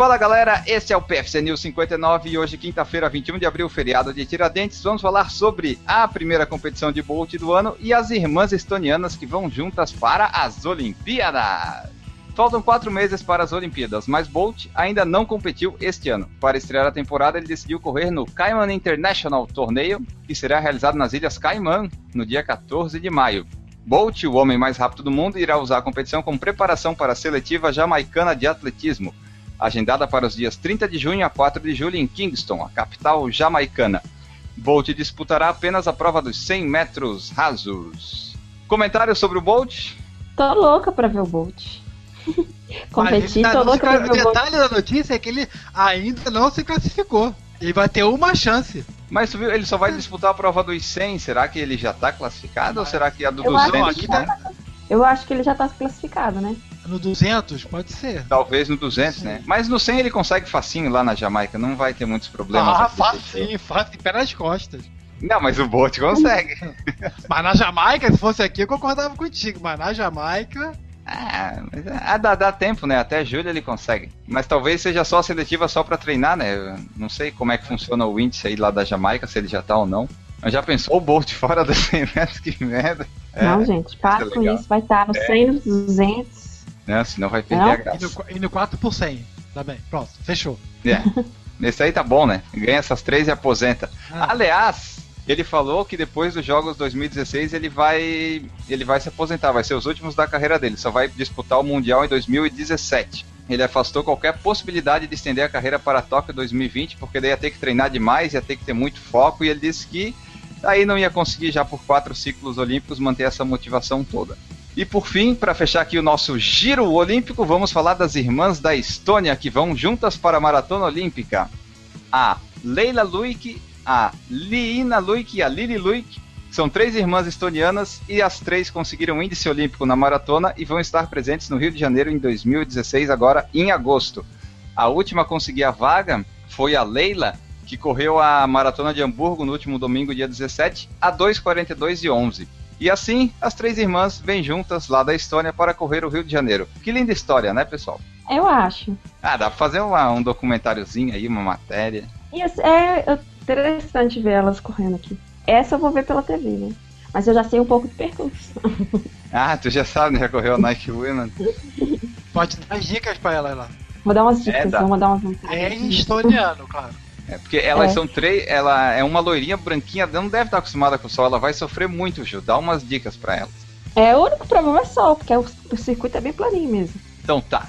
Fala galera, esse é o PFC News 59 e hoje, quinta-feira, 21 de abril, feriado de Tiradentes, vamos falar sobre a primeira competição de Bolt do ano e as irmãs estonianas que vão juntas para as Olimpíadas. Faltam quatro meses para as Olimpíadas, mas Bolt ainda não competiu este ano. Para estrear a temporada, ele decidiu correr no Cayman International Torneio, que será realizado nas Ilhas Cayman no dia 14 de maio. Bolt, o homem mais rápido do mundo, irá usar a competição como preparação para a seletiva jamaicana de atletismo, agendada para os dias 30 de junho a 4 de julho em Kingston, a capital jamaicana. Bolt disputará apenas a prova dos 100 metros rasos. Comentários sobre o Bolt? Tô louca pra ver o Bolt. Competir, Mas tô louca pra ver O o Bolt. detalhe da notícia é que ele ainda não se classificou. Ele vai ter uma chance. Mas tu viu, ele só vai disputar a prova dos 100. Será que ele já está classificado ou será que a do Eu acho 200? que aqui já tá- Eu acho que ele já tá classificado, né? No 200, pode ser. Talvez no 200, né? Mas no 100 ele consegue facinho lá na Jamaica, não vai ter muitos problemas. Ah, facinho, facinho, pé nas costas. Não, mas o Bolt consegue. Mas na Jamaica, se fosse aqui, eu concordava contigo. Mas na Jamaica. ah, mas ah, dá, dá tempo, né? Até julho ele consegue. Mas talvez seja só a seletiva só pra treinar, né? Eu não sei como é que funciona o índice aí lá da Jamaica, se ele já tá ou não. Mas já pensou o Bolt fora dos 100 metros? Que merda. É, não, gente, para é com isso. Vai estar no 100, no 200. Né? Senão vai perder Não. a E graça. no, e no 4 por 100. Tá bem, pronto, fechou. É. Esse aí tá bom, né? Ganha essas três e aposenta. Ah, Aliás, ele falou que depois dos Jogos 2016 ele vai ele vai se aposentar, vai ser os últimos da carreira dele, só vai disputar o Mundial em 2017. Ele afastou qualquer possibilidade de estender a carreira para Tóquio 2020, porque daí ia ter que treinar demais, ia ter que ter muito foco, e ele disse que aí não ia conseguir já por quatro ciclos olímpicos manter essa motivação toda. E por fim, para fechar aqui o nosso giro olímpico, vamos falar das irmãs da Estônia que vão juntas para a maratona olímpica. A Leila Luik, a Liina Luik e a Lili Luik são três irmãs estonianas e as três conseguiram índice olímpico na maratona e vão estar presentes no Rio de Janeiro em 2016, agora em agosto. A última a conseguir a vaga foi a Leila, que correu a maratona de Hamburgo no último domingo, dia 17, a 2:42 e 11. E assim, as três irmãs vêm juntas lá da Estônia para correr o Rio de Janeiro. Que linda história, né, pessoal? Eu acho. Ah, dá pra fazer uma- um documentáriozinho aí, uma matéria. E assim, é interessante ver elas correndo aqui. Essa eu vou ver pela TV, né? Mas eu já sei um pouco do percurso. Ah, tu já sabe, né? Já correu a Nike Women. pode dar as dicas pra ela lá. Vou dar umas dicas, dá. vou mandar umas mensagens. É em estoniano, claro. É, porque elas É. são três. Ela é uma loirinha branquinha, ela não deve estar acostumada com o sol, ela vai sofrer muito, Ju. Dá umas dicas pra ela. É, o único problema é sol, porque o, o circuito é bem planinho mesmo. Então tá.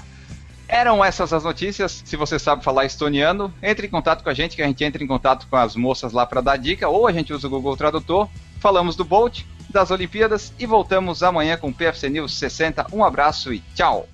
Eram essas as notícias. Se você sabe falar estoniano, entre em contato com a gente, que a gente entra em contato com as moças lá para dar dica, ou a gente usa o Google Tradutor. Falamos do Bolt, das Olimpíadas e voltamos amanhã com o PFC News 60. Um abraço e tchau!